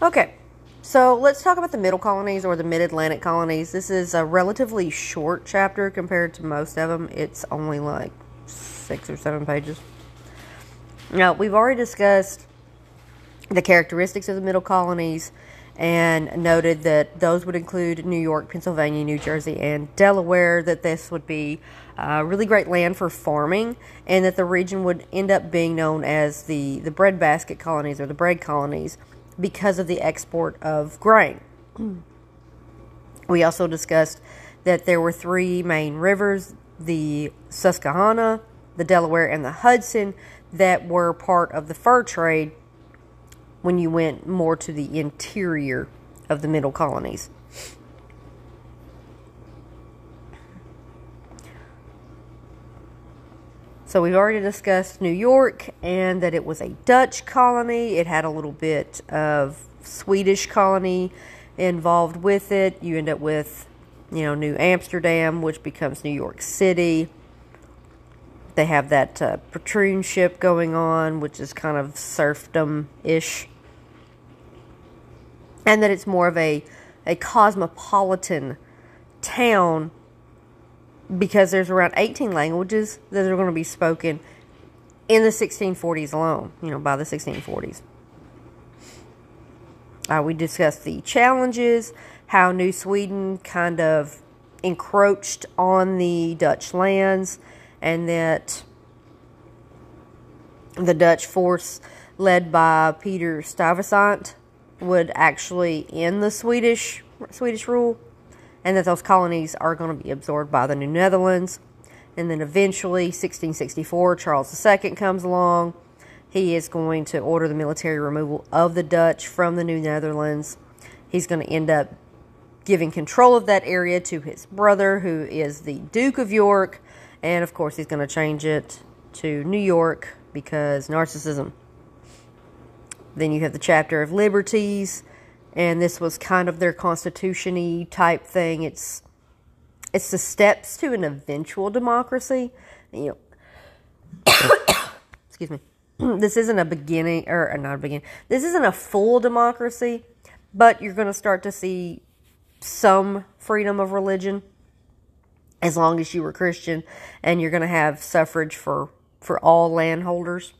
Okay, so let's talk about the middle colonies or the mid Atlantic colonies. This is a relatively short chapter compared to most of them, it's only like six or seven pages. Now, we've already discussed the characteristics of the middle colonies and noted that those would include New York, Pennsylvania, New Jersey, and Delaware, that this would be uh, really great land for farming, and that the region would end up being known as the, the breadbasket colonies or the bread colonies because of the export of grain. We also discussed that there were three main rivers the Susquehanna, the Delaware, and the Hudson that were part of the fur trade when you went more to the interior of the middle colonies. So we've already discussed New York and that it was a Dutch colony. It had a little bit of Swedish colony involved with it. You end up with, you know, New Amsterdam, which becomes New York City. They have that uh, patroon ship going on, which is kind of serfdom ish. And that it's more of a, a cosmopolitan town because there's around 18 languages that are going to be spoken in the 1640s alone, you know, by the 1640s. Uh, we discussed the challenges, how New Sweden kind of encroached on the Dutch lands, and that the Dutch force led by Peter Stuyvesant would actually end the Swedish Swedish rule and that those colonies are going to be absorbed by the New Netherlands. And then eventually, 1664, Charles II comes along. He is going to order the military removal of the Dutch from the New Netherlands. He's going to end up giving control of that area to his brother, who is the Duke of York. And of course, he's going to change it to New York because narcissism. Then you have the charter of liberties and this was kind of their constitution-y type thing. It's it's the steps to an eventual democracy. You know, excuse me. this isn't a beginning or not a beginning. This isn't a full democracy, but you're going to start to see some freedom of religion as long as you were Christian, and you're going to have suffrage for for all landholders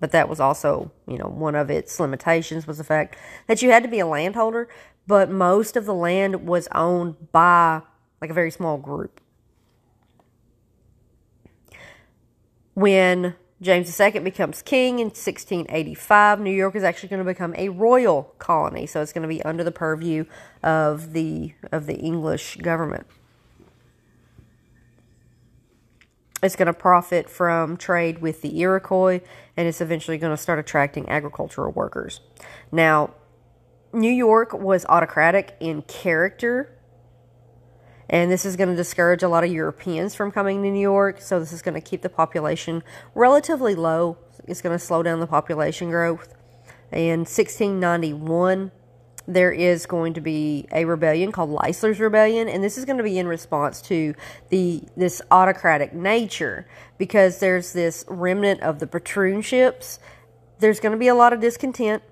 but that was also, you know, one of its limitations was the fact that you had to be a landholder, but most of the land was owned by like a very small group. When James II becomes king in 1685, New York is actually going to become a royal colony, so it's going to be under the purview of the of the English government. It's going to profit from trade with the Iroquois and it's eventually going to start attracting agricultural workers. Now, New York was autocratic in character, and this is going to discourage a lot of Europeans from coming to New York. So, this is going to keep the population relatively low. It's going to slow down the population growth. In 1691, there is going to be a rebellion called Leisler's Rebellion, and this is going to be in response to the this autocratic nature because there's this remnant of the patroon ships. There's going to be a lot of discontent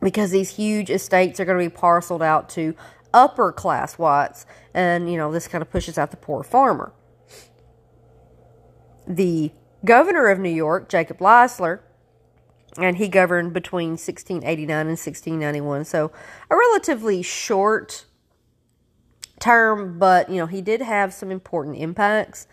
because these huge estates are going to be parceled out to upper class whites, and you know this kind of pushes out the poor farmer. The governor of New York, Jacob Leisler, and he governed between 1689 and 1691. So a relatively short term, but you know, he did have some important impacts.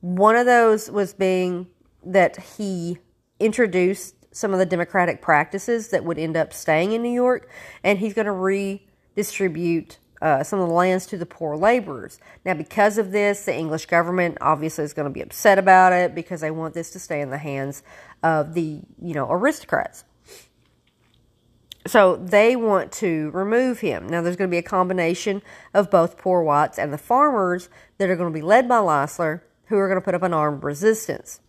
One of those was being that he introduced some of the democratic practices that would end up staying in New York, and he's going to redistribute uh, some of the lands to the poor laborers. Now, because of this, the English government obviously is going to be upset about it because they want this to stay in the hands of the, you know, aristocrats. So they want to remove him. Now, there's going to be a combination of both poor whites and the farmers that are going to be led by Leisler, who are going to put up an armed resistance.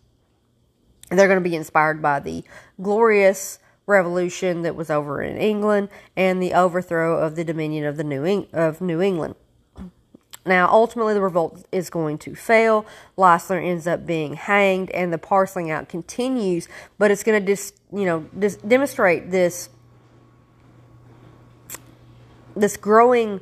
They're going to be inspired by the glorious revolution that was over in England and the overthrow of the dominion of the New Eng- of New England. Now, ultimately, the revolt is going to fail. Leisler ends up being hanged, and the parceling out continues. But it's going to, dis, you know, dis- demonstrate this this growing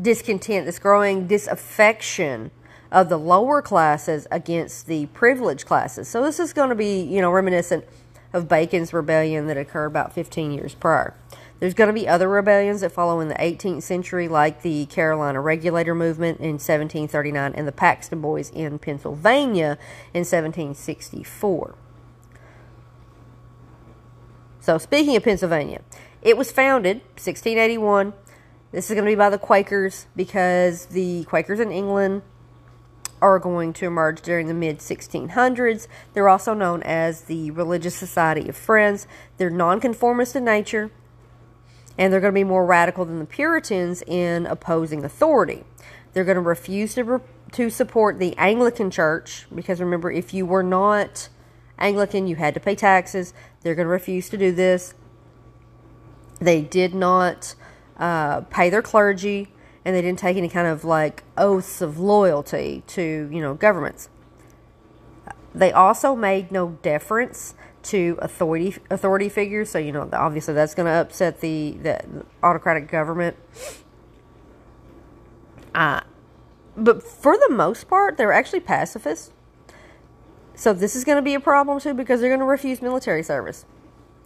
discontent, this growing disaffection of the lower classes against the privileged classes. So this is going to be, you know, reminiscent of Bacon's rebellion that occurred about 15 years prior. There's going to be other rebellions that follow in the 18th century, like the Carolina Regulator Movement in 1739 and the Paxton Boys in Pennsylvania in 1764. So, speaking of Pennsylvania, it was founded 1681. This is going to be by the Quakers because the Quakers in England are going to emerge during the mid 1600s. They're also known as the Religious Society of Friends. They're nonconformist in nature, and they're going to be more radical than the Puritans in opposing authority. They're going to refuse to, re- to support the Anglican Church because remember, if you were not Anglican, you had to pay taxes. They're going to refuse to do this. They did not uh, pay their clergy and they didn't take any kind of like oaths of loyalty to you know governments. They also made no deference to authority authority figures, so you know obviously that's going to upset the, the autocratic government. Uh, but for the most part, they're actually pacifists. So this is going to be a problem too because they're going to refuse military service.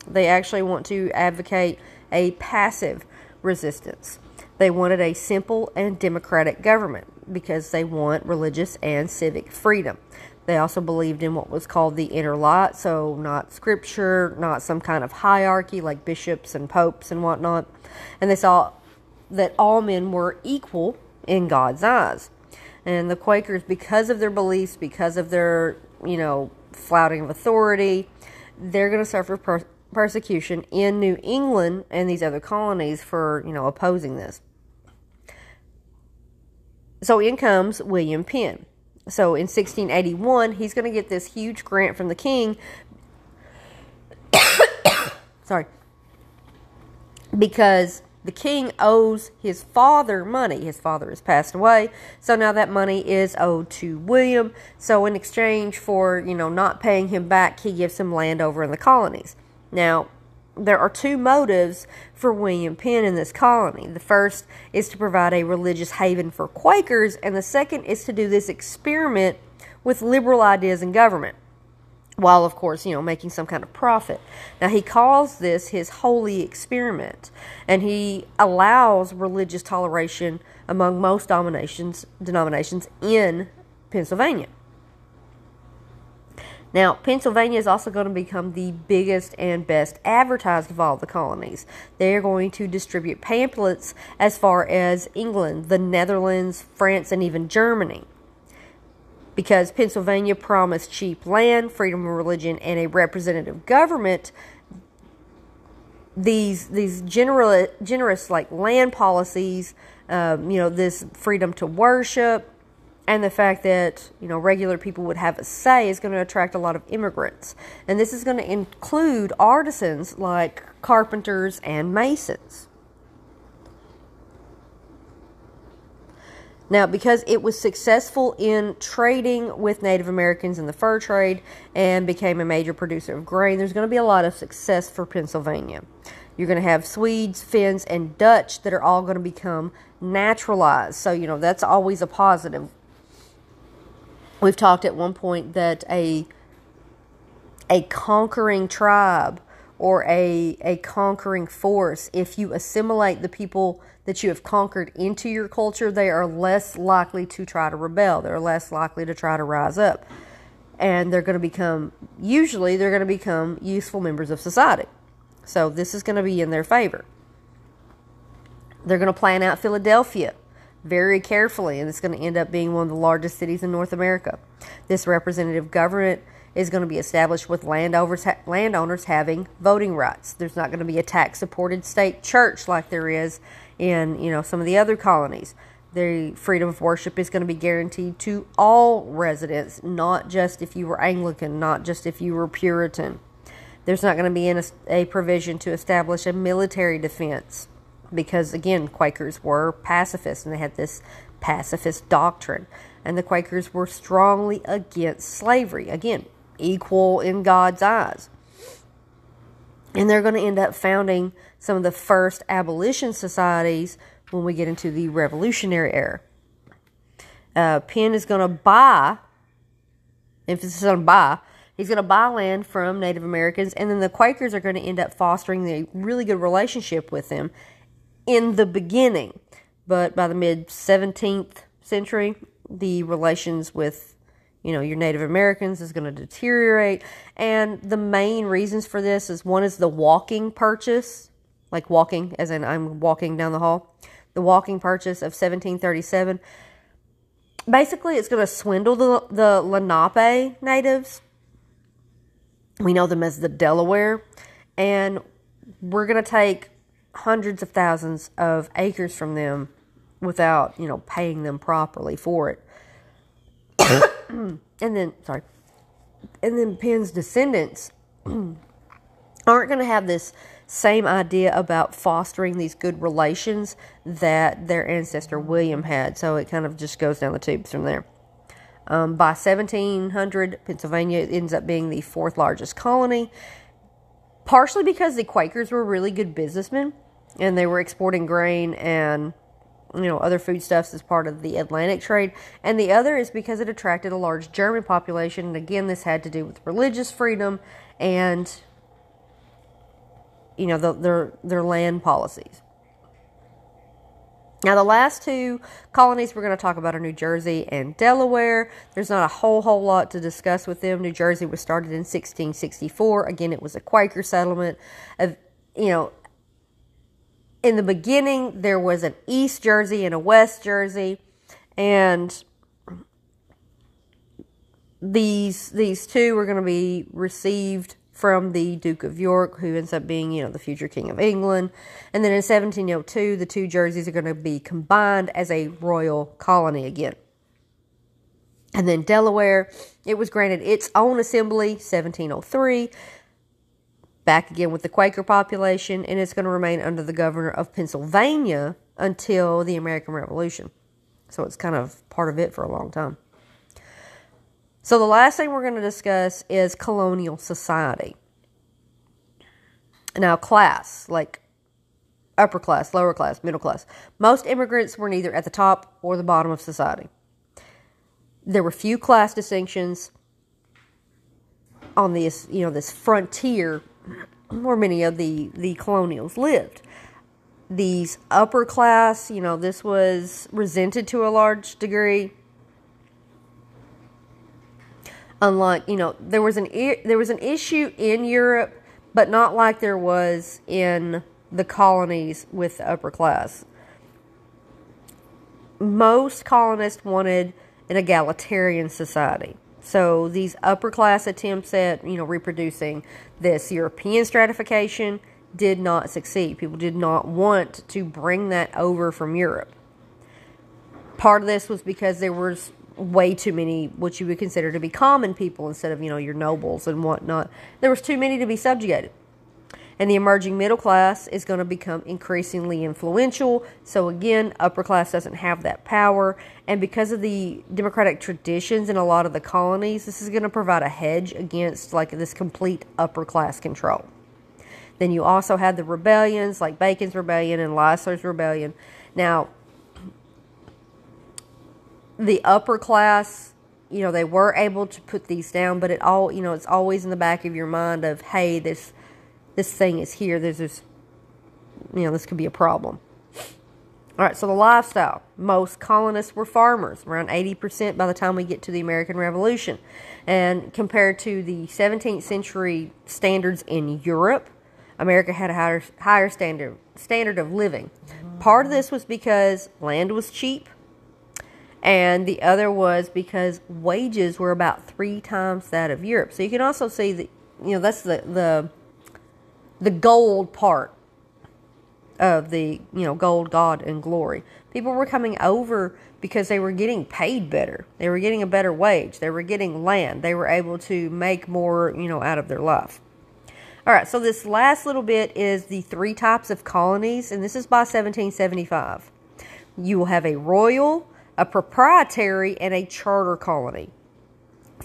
They actually want to advocate a passive resistance. They wanted a simple and democratic government because they want religious and civic freedom. They also believed in what was called the inner light, so not scripture, not some kind of hierarchy like bishops and popes and whatnot. And they saw that all men were equal in God's eyes. And the Quakers, because of their beliefs, because of their, you know, flouting of authority, they're going to suffer per- persecution in New England and these other colonies for, you know, opposing this. So in comes William Penn. So in 1681, he's going to get this huge grant from the king. Sorry. Because the king owes his father money. His father has passed away, so now that money is owed to William. So in exchange for, you know, not paying him back, he gives him land over in the colonies. Now, there are two motives for William Penn in this colony. The first is to provide a religious haven for Quakers, and the second is to do this experiment with liberal ideas in government, while, of course, you know, making some kind of profit. Now, he calls this his holy experiment, and he allows religious toleration among most denominations, denominations in Pennsylvania. Now, Pennsylvania is also going to become the biggest and best advertised of all the colonies. They are going to distribute pamphlets as far as England, the Netherlands, France, and even Germany. Because Pennsylvania promised cheap land, freedom of religion, and a representative government, these these general, generous like land policies, um, you know, this freedom to worship, and the fact that you know regular people would have a say is going to attract a lot of immigrants. And this is going to include artisans like carpenters and masons. Now because it was successful in trading with native americans in the fur trade and became a major producer of grain there's going to be a lot of success for pennsylvania. You're going to have Swedes, Finns, and Dutch that are all going to become naturalized. So, you know, that's always a positive We've talked at one point that a a conquering tribe or a a conquering force, if you assimilate the people that you have conquered into your culture, they are less likely to try to rebel. They're less likely to try to rise up. And they're going to become usually they're going to become useful members of society. So this is going to be in their favor. They're going to plan out Philadelphia very carefully, and it's going to end up being one of the largest cities in North America. This representative government is going to be established with landowners, landowners having voting rights. There's not going to be a tax supported state church like there is in you know some of the other colonies. The freedom of worship is going to be guaranteed to all residents, not just if you were Anglican, not just if you were Puritan. There's not going to be a provision to establish a military defense because again Quakers were pacifists and they had this pacifist doctrine. And the Quakers were strongly against slavery. Again, equal in God's eyes. And they're going to end up founding some of the first abolition societies when we get into the Revolutionary era. Uh, Penn is going to buy, emphasis on buy, he's going to buy land from Native Americans, and then the Quakers are going to end up fostering a really good relationship with them in the beginning. But by the mid 17th century, the relations with you know your Native Americans is going to deteriorate, and the main reasons for this is one is the walking purchase, like walking, as in I'm walking down the hall, the walking purchase of 1737. Basically, it's going to swindle the the Lenape natives. We know them as the Delaware, and we're going to take hundreds of thousands of acres from them without you know paying them properly for it. and then sorry, and then Penn's descendants aren't going to have this same idea about fostering these good relations that their ancestor William had. So it kind of just goes down the tubes from there. Um, by 1700, Pennsylvania ends up being the fourth largest colony, partially because the Quakers were really good businessmen and they were exporting grain and you know other foodstuffs as part of the Atlantic trade, and the other is because it attracted a large German population. And again, this had to do with religious freedom and you know the, their their land policies. Now, the last two colonies we're going to talk about are New Jersey and Delaware. There's not a whole whole lot to discuss with them. New Jersey was started in 1664. Again, it was a Quaker settlement. Of you know, in the beginning, there was an East Jersey and a West Jersey, and these these two were going to be received from the Duke of York, who ends up being, you know, the future King of England. And then in 1702, the two jerseys are going to be combined as a royal colony again. And then Delaware, it was granted its own assembly, 1703 back again with the Quaker population, and it's going to remain under the governor of Pennsylvania until the American Revolution. So it's kind of part of it for a long time. So the last thing we're going to discuss is colonial society. Now, class, like upper class, lower class, middle class. Most immigrants were neither at the top or the bottom of society. There were few class distinctions on this, you know, this frontier where many of the, the colonials lived. These upper class, you know, this was resented to a large degree. Unlike, you know, there was an there was an issue in Europe, but not like there was in the colonies with the upper class. Most colonists wanted an egalitarian society. So these upper class attempts at, you know, reproducing this European stratification did not succeed. People did not want to bring that over from Europe. Part of this was because there was way too many what you would consider to be common people instead of, you know, your nobles and whatnot. There was too many to be subjugated and the emerging middle class is going to become increasingly influential. So, again, upper class doesn't have that power. And because of the democratic traditions in a lot of the colonies, this is going to provide a hedge against like this complete upper class control. Then you also had the rebellions like Bacon's Rebellion and Leisler's Rebellion. Now, the upper class you know they were able to put these down but it all you know it's always in the back of your mind of hey this this thing is here, there's this, you know, this could be a problem. All right, so the lifestyle. Most colonists were farmers, around 80% by the time we get to the American Revolution. And compared to the 17th century standards in Europe, America had a higher, higher standard, standard of living. Part of this was because land was cheap, and the other was because wages were about three times that of Europe. So you can also see that, you know, that's the, the the gold part of the you know gold god and glory. People were coming over because they were getting paid better. They were getting a better wage. They were getting land. They were able to make more you know out of their life. All right so this last little bit is the three types of colonies and this is by 1775 you will have a royal a proprietary, and a charter colony.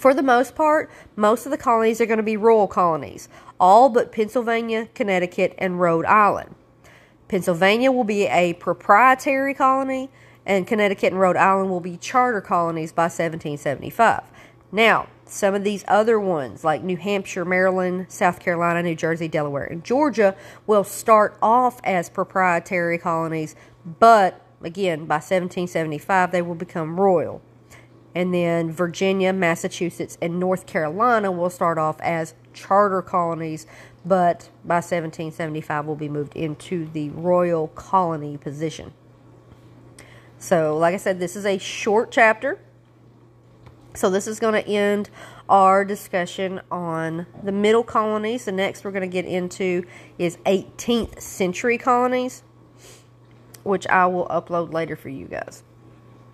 For the most part, most of the colonies are going to be royal colonies, all but Pennsylvania, Connecticut, and Rhode Island. Pennsylvania will be a proprietary colony, and Connecticut and Rhode Island will be charter colonies by 1775. Now, some of these other ones, like New Hampshire, Maryland, South Carolina, New Jersey, Delaware, and Georgia, will start off as proprietary colonies, but again, by 1775, they will become royal. And then Virginia, Massachusetts, and North Carolina will start off as charter colonies, but by 1775 will be moved into the royal colony position. So, like I said, this is a short chapter. So, this is going to end our discussion on the middle colonies. The next we're going to get into is 18th century colonies, which I will upload later for you guys.